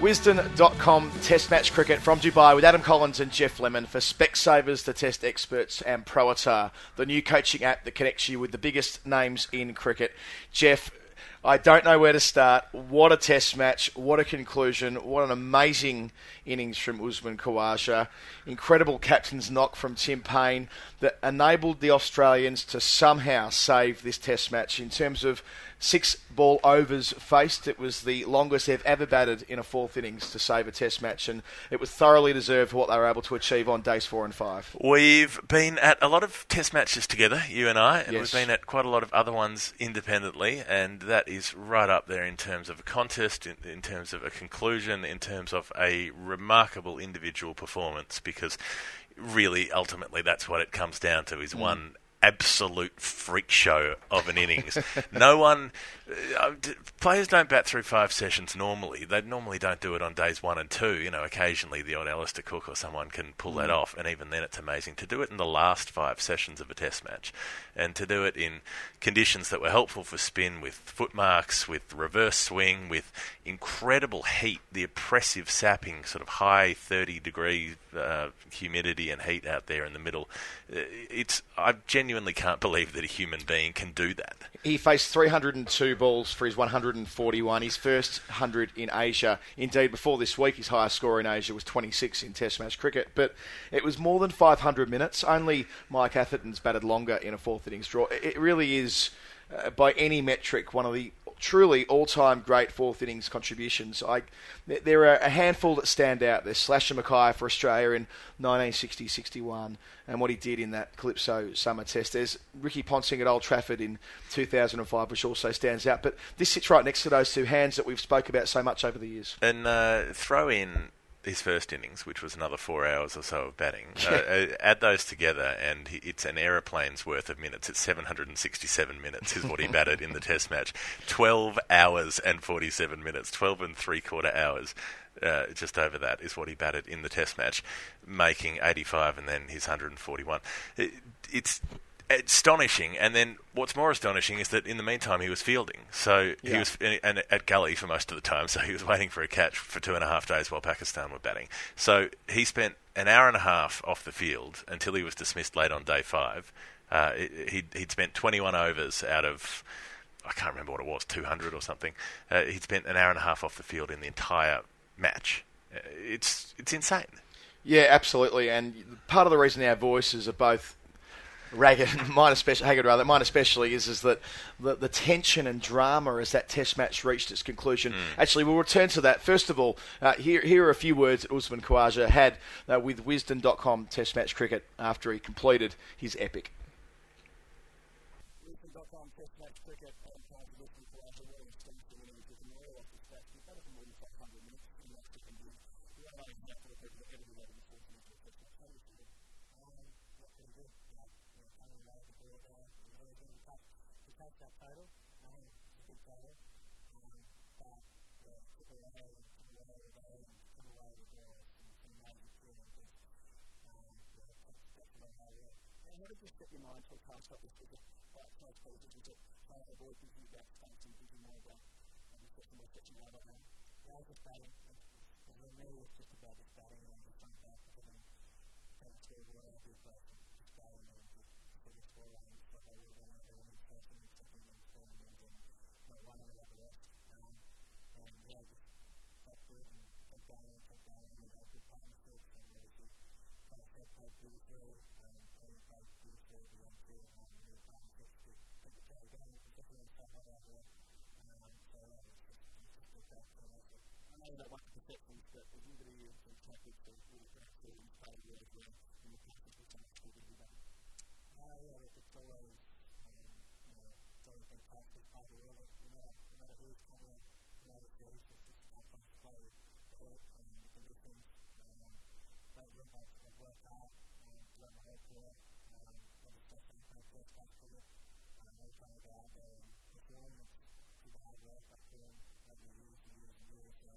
Wisden.com Test Match Cricket from Dubai with Adam Collins and Geoff Lemon for Specsavers, the test experts, and Proatar, the new coaching app that connects you with the biggest names in cricket. Jeff, I don't know where to start. What a test match. What a conclusion. What an amazing innings from Usman Khawaja. Incredible captain's knock from Tim Paine that enabled the Australians to somehow save this test match in terms of six ball overs faced. It was the longest they've ever batted in a fourth innings to save a test match, and it was thoroughly deserved for what they were able to achieve on days four and five. We've been at a lot of test matches together, you and I, and Yes. we've been at quite a lot of other ones independently, and that is right up there in terms of a contest, in, in terms of a conclusion, in terms of a remarkable individual performance, because really, ultimately, that's what it comes down to, is mm. one absolute freak show of an innings. no one, uh, players don't bat through five sessions normally. They normally don't do it on days one and two. You know, occasionally the odd Alastair Cook or someone can pull that off, and even then it's amazing. To do it in the last five sessions of a test match, and to do it in conditions that were helpful for spin with footmarks, with reverse swing, with incredible heat, the oppressive sapping, sort of high 30 degree uh, humidity and heat out there in the middle. Uh, It's I genuinely can't believe that a human being can do that. He faced 302 balls for his 141, his first 100 in Asia. Indeed, before this week, his highest score in Asia was 26 in Test match cricket. But it was more than 500 minutes. Only Mike Atherton's batted longer in a fourth innings draw. It really is, uh, by any metric, one of the truly all-time great fourth innings contributions. I, there are a handful that stand out. There's Slasher Mackay for Australia in 1960-61 and what he did in that Calypso Summer Test. There's Ricky Ponting at Old Trafford in 2005, which also stands out. But this sits right next to those two hands that we've spoke about so much over the years. And uh, throw in his first innings, which was another four hours or so of batting. Uh, uh, add those together, and he, it's an aeroplane's worth of minutes. It's 767 minutes is what he batted in the Test match. 12 hours and 47 minutes. 12 and three quarter hours. Uh, just over that is what he batted in the Test match, making 85 and then his 141. It, it's astonishing. And then what's more astonishing is that in the meantime he was fielding. So he Yeah. was and at gully for most of the time. So he was waiting for a catch for two and a half days while Pakistan were batting. So he spent an hour and a half off the field until he was dismissed late on day five. Uh, he'd, he'd spent 21 overs out of. I can't remember what it was, 200 or something. Uh, he'd spent an hour and a half off the field in the entire match. Uh, it's it's insane. Yeah, absolutely. And part of the reason our voices are both ragged, mine especially, haggard rather, mine especially is is that the, the tension and drama as that Test match reached its conclusion. Actually, we'll return to that. First of all, uh, here here are a few words that Usman Khawaja had uh, with Wisden.com Test match cricket after he completed his epic. good. Like, you know, coming away with the ball there, it was really good. Tough to take that total. I think it's a good total. Um, but, took away and there and took away with there. Some, amazing feeling. Just, um, yeah, that's, that's what I work. And how did you set your mind to a like this? Was it quite close pieces? Was it trying to avoid thinking about stunts and thinking more about maybe setting more setting out at home? Yeah, I was just batting. For me, it's just about just batting and just trying to bat and trying to score whatever I do first. says that burden of balance of balance of the conflict and mercy. Conflict by Buddha and prayed by Buddha, the unfair and the conflict that the Taliban is particularly stuck on that way. So that was just consistent back to that. I know that one of the sections that was really in some chapters that we were actually in study as well, and the conflict was on the school to do that. Uh, yeah, it's always, um, you know, it's always been past this part of the world, no matter who's coming in. that would have to work out and let my head do it. Um, but it's definitely my first back to it. Um, I kind of got the performance to the hard work I've done over years and years and years. So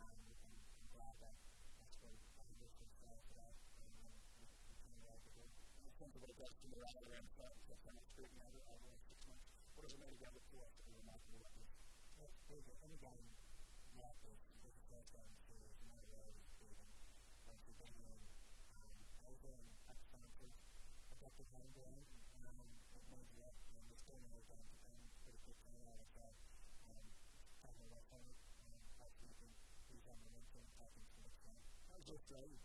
um, I'm, I'm glad that that's what I can just say today. And um, we can go over it. I think what it does to me rather than start to kind of scrutiny over over the six months. What does it mean to to us that we're remarkable like this? Well, there's any game like this, there's a first game, and touch samples, adaptive handling, um, it may be up, and we're still going to down to them pretty quickly out of that, um, having a rough on it, and hopefully we can use our momentum and take into next time. That was just great.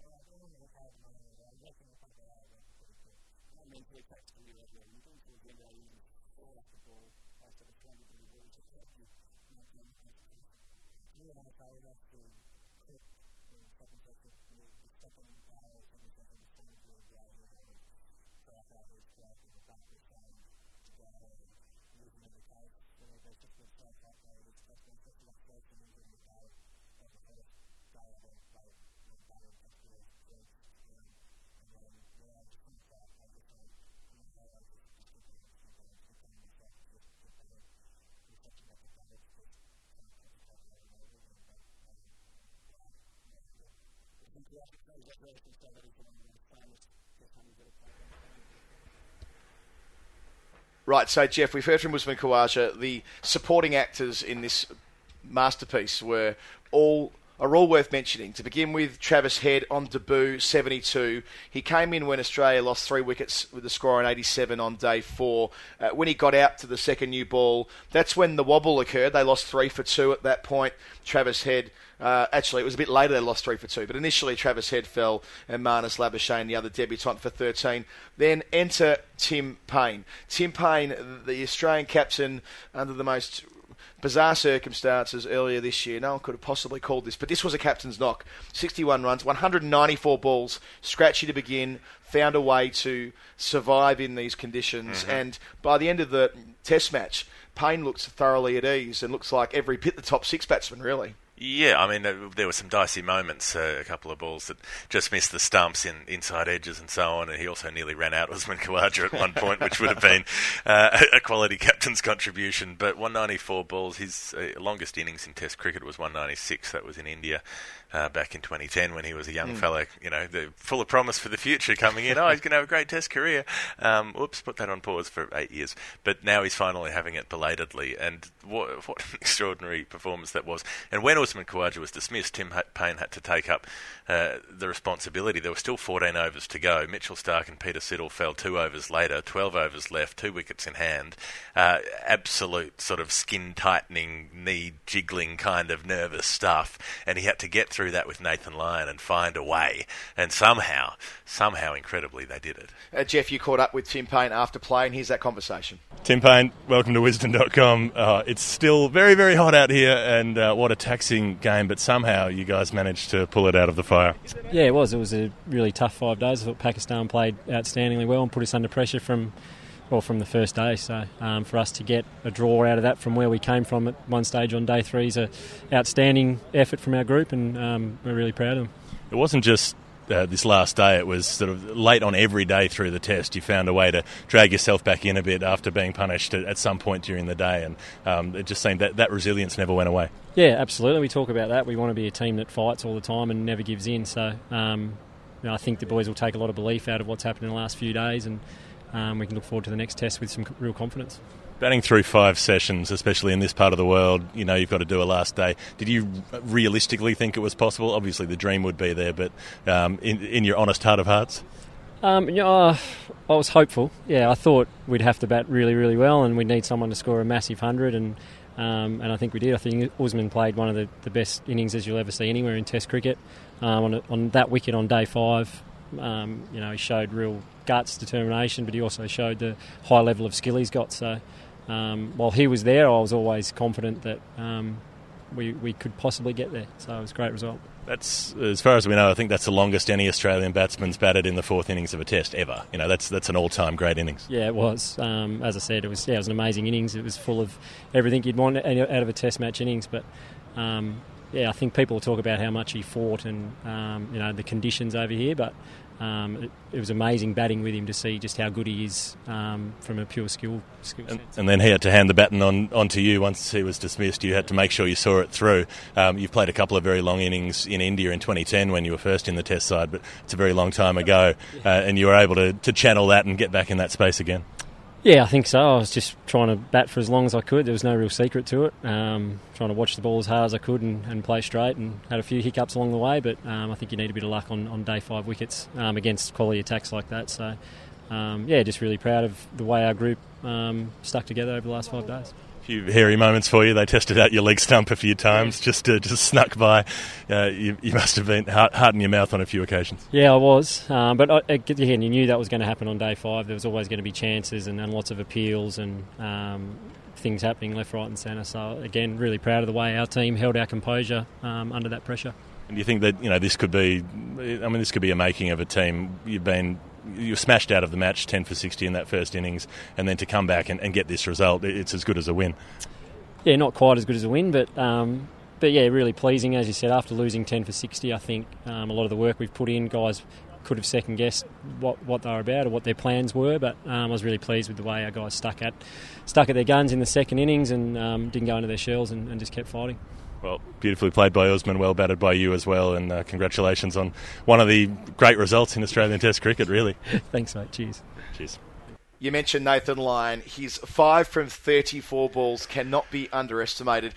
And I don't know if I have money, but I'm guessing if I get out of it, pretty quick. That means we're texting you every year. You don't feel good about even fall off the ball after the trying to do the ball, just help you, you know, do anything. You know, if I would have to click doesn't just include the second power from the second standard of the IAO, track average track and the factor sign together, using the type, so they basically track that way, it's just basically a floating using the type of the first dialogue. Right, so Jeff, we've heard from Usman Khawaja. The supporting actors in this masterpiece were all are all worth mentioning. To begin with, Travis Head on debut, 72. He came in when Australia lost three wickets with a score on 87 on day four. Uh, when he got out to the second new ball, that's when the wobble occurred. They lost three for two at that point. Travis Head. Uh, actually, it was a bit later they lost three for two, but initially Travis Head fell and Marnus Labuschagne, the other debutant, for 13. Then enter Tim Paine. Tim Paine, the Australian captain, under the most bizarre circumstances earlier this year. No one could have possibly called this, but this was a captain's knock. 61 runs, 194 balls, scratchy to begin, found a way to survive in these conditions, Mm-hmm. and by the end of the test match, Paine looks thoroughly at ease and looks like every bit the top six batsman, really. Yeah, I mean, there were some dicey moments. Uh, a couple of balls that just missed the stumps in inside edges and so on, and he also nearly ran out Usman Khawaja at one point, which would have been uh, a quality captain's contribution. But 194 balls, his uh, longest innings in Test cricket was 196. That was in India. Uh, back in 2010, when he was a young Mm. fellow, you know, the, full of promise for the future coming in. Oh, he's going to have a great Test career. Um, oops, put that on pause for eight years. But now he's finally having it belatedly, and what, what an extraordinary performance that was. And when Usman Khawaja was dismissed, Tim Ha- Paine had to take up uh, the responsibility. There were still 14 overs to go. Mitchell Starc and Peter Siddle fell two overs later, 12 overs left, two wickets in hand. Uh, absolute sort of skin tightening, knee jiggling kind of nervous stuff. And he had to get through that with Nathan Lyon and find a way. And somehow, somehow, incredibly, they did it. Uh, Jeff, you caught up with Tim Paine after play, and here's that conversation. Tim Paine, welcome to Wisden.com. Uh, it's still very, very hot out here, and uh, what a taxing game, but somehow you guys managed to pull it out of the fire. Yeah, it was. It was a really tough five days. I thought Pakistan played outstandingly well and put us under pressure from well from the first day. So um, for us to get a draw out of that from where we came from at one stage on day three is an outstanding effort from our group, and um, we're really proud of them. It wasn't just uh, this last day, it was sort of late on every day through the test. You found a way to drag yourself back in a bit after being punished at, at some point during the day, and um, it just seemed that that resilience never went away. Yeah, absolutely. We talk about that. We want to be a team that fights all the time and never gives in. So um, you know, I think the boys will take a lot of belief out of what's happened in the last few days, and um, we can look forward to the next test with some real confidence. Batting through five sessions, especially in this part of the world, you know you've got to do a last day. Did you realistically think it was possible? Obviously, the dream would be there, but um, in, in, your honest heart of hearts? Um, you know, uh, I was hopeful. Yeah, I thought we'd have to bat really, really well, and we'd need someone to score a massive hundred, and um, and I think we did. I think Usman played one of the, the best innings as you'll ever see anywhere in Test cricket. Um, on, a, on, that wicket on day five, um, you know, he showed real guts, determination, but he also showed the high level of skill he's got. So um, while he was there, I was always confident that um, we, we could possibly get there. So it was a great result. That's as far as we know. I think that's the longest any Australian batsman's batted in the fourth innings of a Test ever. You know, that's that's an all-time great innings. Yeah, it was. Um, as I said, it was yeah, it was an amazing innings. It was full of everything you'd want out of a Test match innings. But um, yeah, I think people talk about how much he fought and um, you know the conditions over here, but um, it, it, was amazing batting with him to see just how good he is um, from a pure skill, skill and, and, then he had to hand the baton on, on to you once he was dismissed. You had to make sure you saw it through. Um, you've played a couple of very long innings in India in 2010 when you were first in the Test side, but it's a very long time ago, uh, and you were able to, to channel that and get back in that space again. Yeah, I think so. I was just trying to bat for as long as I could. There was no real secret to it. Um, trying to watch the ball as hard as I could and, and, play straight, and had a few hiccups along the way. But um, I think you need a bit of luck on, on day five wickets um, against quality attacks like that. So, um, yeah, just really proud of the way our group um, stuck together over the last five days few hairy moments for you. They tested out your leg stump a few times, just uh, just snuck by. Uh, you, you, must have been hard, hard, in your mouth on a few occasions. Yeah, I was. Um, but I, again, you knew that was going to happen on day five. There was always going to be chances and, and lots of appeals and um, things happening left, right, and centre. So again, really proud of the way our team held our composure um, under that pressure. And do you think that you know this could be? I mean, this could be a making of a team. You've been you smashed out of the match, 10 for 60 in that first innings, and then to come back and, and get this result, it's as good as a win. Yeah, not quite as good as a win, but um, but yeah, really pleasing. As you said, after losing 10 for 60, I think um, a lot of the work we've put in, guys could have second guessed what, what they were about or what their plans were, but um, I was really pleased with the way our guys stuck at stuck at their guns in the second innings and um, didn't go into their shells and, and just kept fighting. Well, beautifully played by Usman, well batted by you as well, and uh, congratulations on one of the great results in Australian Test cricket, really. Thanks, mate. Cheers. Cheers. You mentioned Nathan Lyon. His five from 34 balls cannot be underestimated.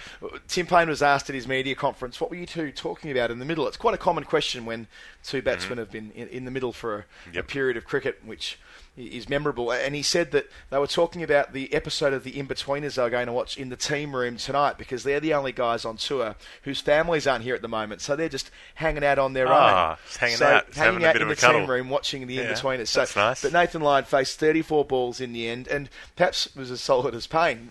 Tim Paine was asked at his media conference, What were you two talking about in the middle? It's quite a common question when two batsmen mm-hmm. have been in, in, the middle for a, yep. a period of cricket, which is memorable. And he said that they were talking about the episode of the Inbetweeners they were going to watch in the team room tonight because they're the only guys on tour whose families aren't here at the moment. So they're just hanging out on their ah, own. hanging so out, hanging out in the cuddle. team room watching the yeah, Inbetweeners. So, that's nice. But Nathan Lyon faced 34 balls in the end and perhaps was as solid as Paine.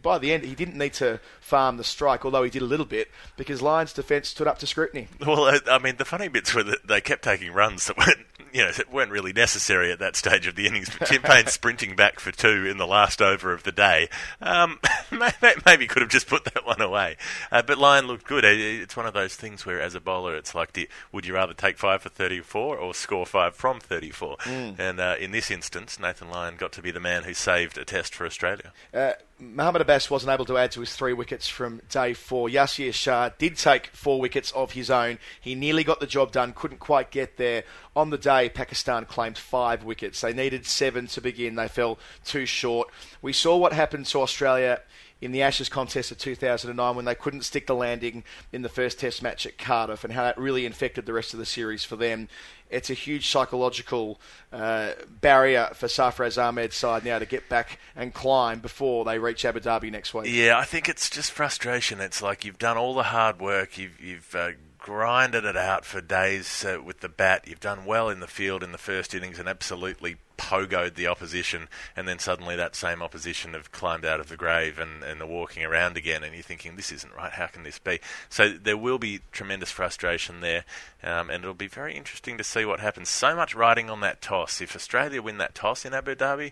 By the end, he didn't need to farm the strike, although he did a little bit, because Lyon's defence stood up to scrutiny. Well, I mean, the funny bits were that they kept taking runs that weren't you know, weren't really necessary at that stage the innings. But Tim Paine sprinting back for two in the last over of the day, um, maybe could have just put that one away. Uh, but Lyon looked good. It's one of those things where, as a bowler, it's like, you, would you rather take five for 34 or score five from 34? Mm. And uh, in this instance, Nathan Lyon got to be the man who saved a test for Australia. Uh, Mohammad Abbas wasn't able to add to his three wickets from day four. Yasir Shah did take four wickets of his own. He nearly got the job done, couldn't quite get there. On the day, Pakistan claimed five wickets. They needed seven to begin. They fell too short. We saw what happened to Australia in the Ashes contest of 2009 when they couldn't stick the landing in the first Test match at Cardiff and how that really infected the rest of the series for them. It's a huge psychological uh, barrier for Sarfaraz Ahmed's side now to get back and climb before they reach Abu Dhabi next week. Yeah, I think it's just frustration. It's like you've done all the hard work, you've, you've uh, grinded it out for days uh, with the bat. You've done well in the field in the first innings and absolutely pogoed the opposition, and then suddenly that same opposition have climbed out of the grave and, and are walking around again, and you're thinking, this isn't right, how can this be? So there will be tremendous frustration there, um, and it'll be very interesting to see what happens. So much riding on that toss. If Australia win that toss in Abu Dhabi,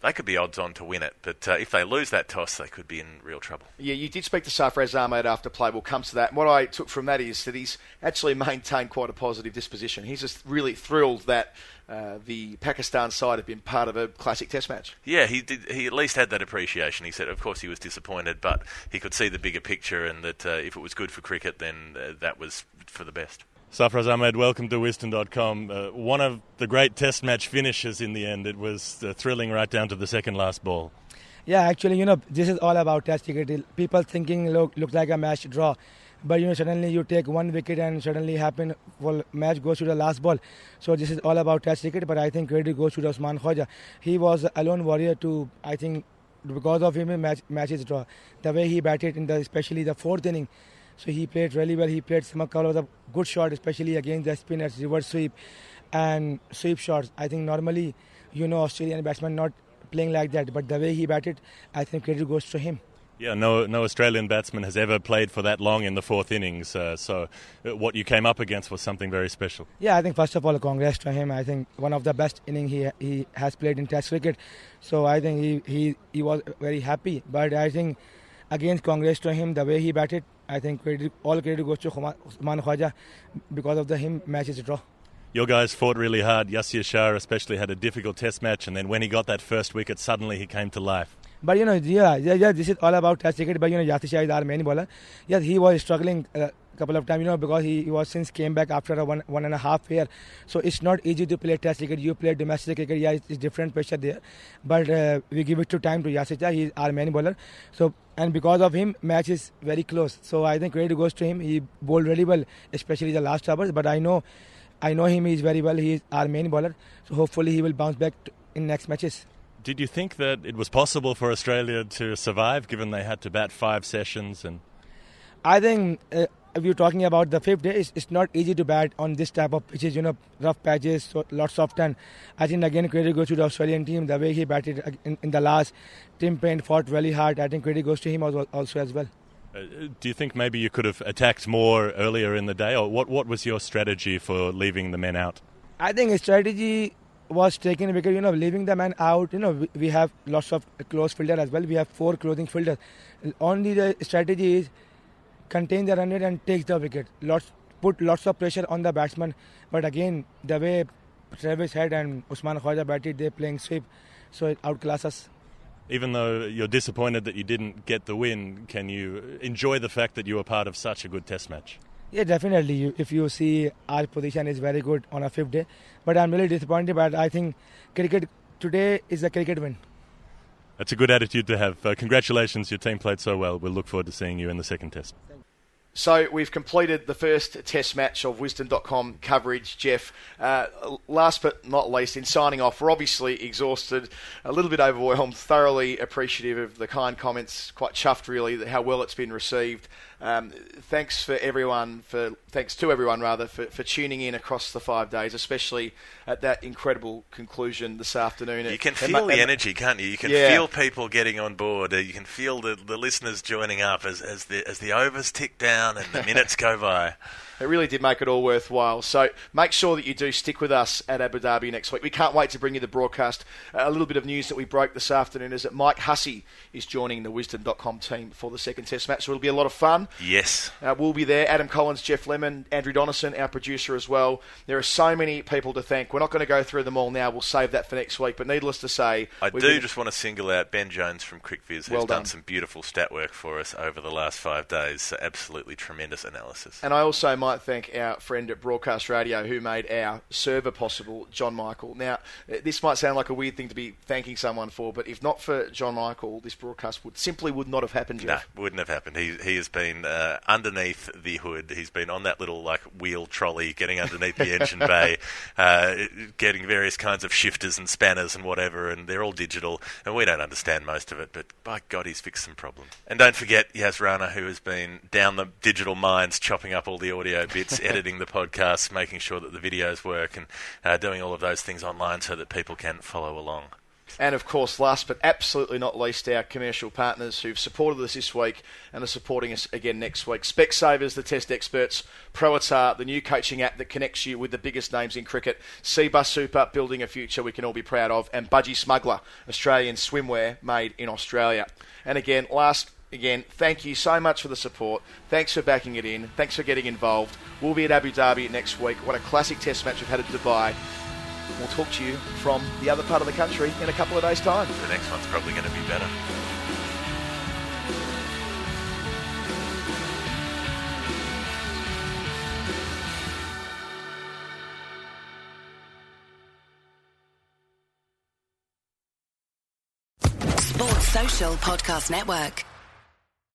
they could be odds on to win it. But uh, if they lose that toss, they could be in real trouble. Yeah, you did speak to Sarfraz Ahmed after play. We'll come to that. And what I took from that is that he's actually maintained quite a positive disposition. He's just really thrilled that uh, the Pakistan side have been part of a classic Test match. Yeah, he did. He at least had that appreciation. He said, of course, he was disappointed, but he could see the bigger picture, and that uh, if it was good for cricket, then uh, that was for the best. Sarfraz Ahmed, welcome to Wisden.com. Uh, one of the great Test match finishes in the end. It was uh, thrilling right down to the second last ball. Yeah, actually, you know, this is all about Test cricket. People thinking look looks like a match draw but you know suddenly you take one wicket and suddenly happen well match goes to the last ball so this is all about test cricket but i think credit goes to Usman Khawaja he was a lone warrior to i think because of him match matches draw the way he batted in the especially the fourth inning so he played really well he played some of the good shot especially against the spinners reverse sweep and sweep shots i think normally you know australian batsman not playing like that but the way he batted i think credit goes to him yeah, no, no Australian batsman has ever played for that long in the fourth innings. Uh, so, uh, what you came up against was something very special. Yeah, I think first of all, congrats to him. I think one of the best innings he he has played in Test cricket. So I think he he, he was very happy. But I think against congrats to him, the way he batted, I think credit, all credit goes to Usman Khawaja because of the him matches draw. Your guys fought really hard. Yasir Shah especially had a difficult test match, and then when he got that first wicket, suddenly he came to life. But you know, yeah, yeah, yeah, this is all about Test cricket. But you know, Yasir Shah is our main bowler. Yes, he was struggling a uh, couple of times, you know, because he, he, was since came back after a one one and a half year. So it's not easy to play Test cricket. You play domestic cricket, yeah, it's, it's different pressure there. But uh, we give it to time to Yasir. He's our main bowler. So and because of him, match is very close. So I think credit goes to him. He bowled really well, especially the last overs. But I know, I know him. He's very well. He's our main bowler. So hopefully he will bounce back in next matches. Did you think that it was possible for Australia to survive, given they had to bat five sessions? And I think uh, if you're talking about the fifth day, it's, it's, not easy to bat on this type of pitches. You know, rough patches, so lots of turn. I think again credit goes to the Australian team. The way he batted in, in the last, Tim Paine fought really hard. I think credit goes to him also as well. Uh, do you think maybe you could have attacked more earlier in the day, or what? What was your strategy for leaving the men out? I think a strategy was taken because you know leaving the man out you know we, have lots of close fielder as well. We have four closing fielders only the strategy is contain the run rate and take the wicket. Lots put lots of pressure on the batsman. But again the way Travis Head and Usman Khawaja batted they playing sweep. So it outclass us. Even though you're disappointed that you didn't get the win, can you enjoy the fact that you were part of such a good test match? Yeah, definitely. If you see our position is very good on a fifth day, but I'm really disappointed. But I think cricket today is a cricket win. That's a good attitude to have. Uh, congratulations, your team played so well. We'll look forward to seeing you in the second test. So we've completed the first test match of Wisden.com coverage, Jeff. Uh, last but not least, in signing off, we're obviously exhausted, a little bit overwhelmed, thoroughly appreciative of the kind comments, quite chuffed really, how well it's been received. Um, thanks for everyone for thanks to everyone rather for, for tuning in across the five days, especially at that incredible conclusion this afternoon. You can feel the energy, can't you? You can yeah. feel people getting on board. You can feel the, the listeners joining up as, as the as the overs tick down and the minutes go by. It really did make it all worthwhile. So make sure that you do stick with us at Abu Dhabi next week. We can't wait to bring you the broadcast. a little bit of news that we broke this afternoon is that Mike Hussey is joining the Wisden.com team for the second test match. So it'll be a lot of fun. Yes. Uh, we'll be there. Adam Collins, Geoff Lemon, Andrew Donison, our producer as well. There are so many people to thank. We're not going to go through them all now. We'll save that for next week. But needless to say, I do been... just want to single out Ben Jones from CricViz, who's well done. done some beautiful stat work for us over the last five days. So absolutely tremendous analysis. And I also might thank our friend at Broadcast Radio who made our server possible, John Michael. Now, this might sound like a weird thing to be thanking someone for, but if not for John Michael, this broadcast would simply would not have happened. No, wouldn't have happened. He he has been uh, underneath the hood. He's been on that little like wheel trolley, getting underneath the engine bay, uh, getting various kinds of shifters and spanners and whatever, and they're all digital, and we don't understand most of it. But by God, he's fixed some problems. And don't forget Yas Rana, who has been down the digital mines, chopping up all the audio bits, editing the podcast, making sure that the videos work, and uh, doing all of those things online so that people can follow along. And of course, last but absolutely not least, our commercial partners who've supported us this week and are supporting us again next week. Specsavers, the test experts, Proatar, the new coaching app that connects you with the biggest names in cricket, Cbus Super, building a future we can all be proud of, and Budgy Smuggler, Australian swimwear made in Australia. And again, last again, thank you so much for the support. Thanks for backing it in. Thanks for getting involved. We'll be at Abu Dhabi next week. What a classic test match we've had at Dubai. We'll talk to you from the other part of the country in a couple of days' time. The next one's probably going to be better. Sports Social Podcast Network.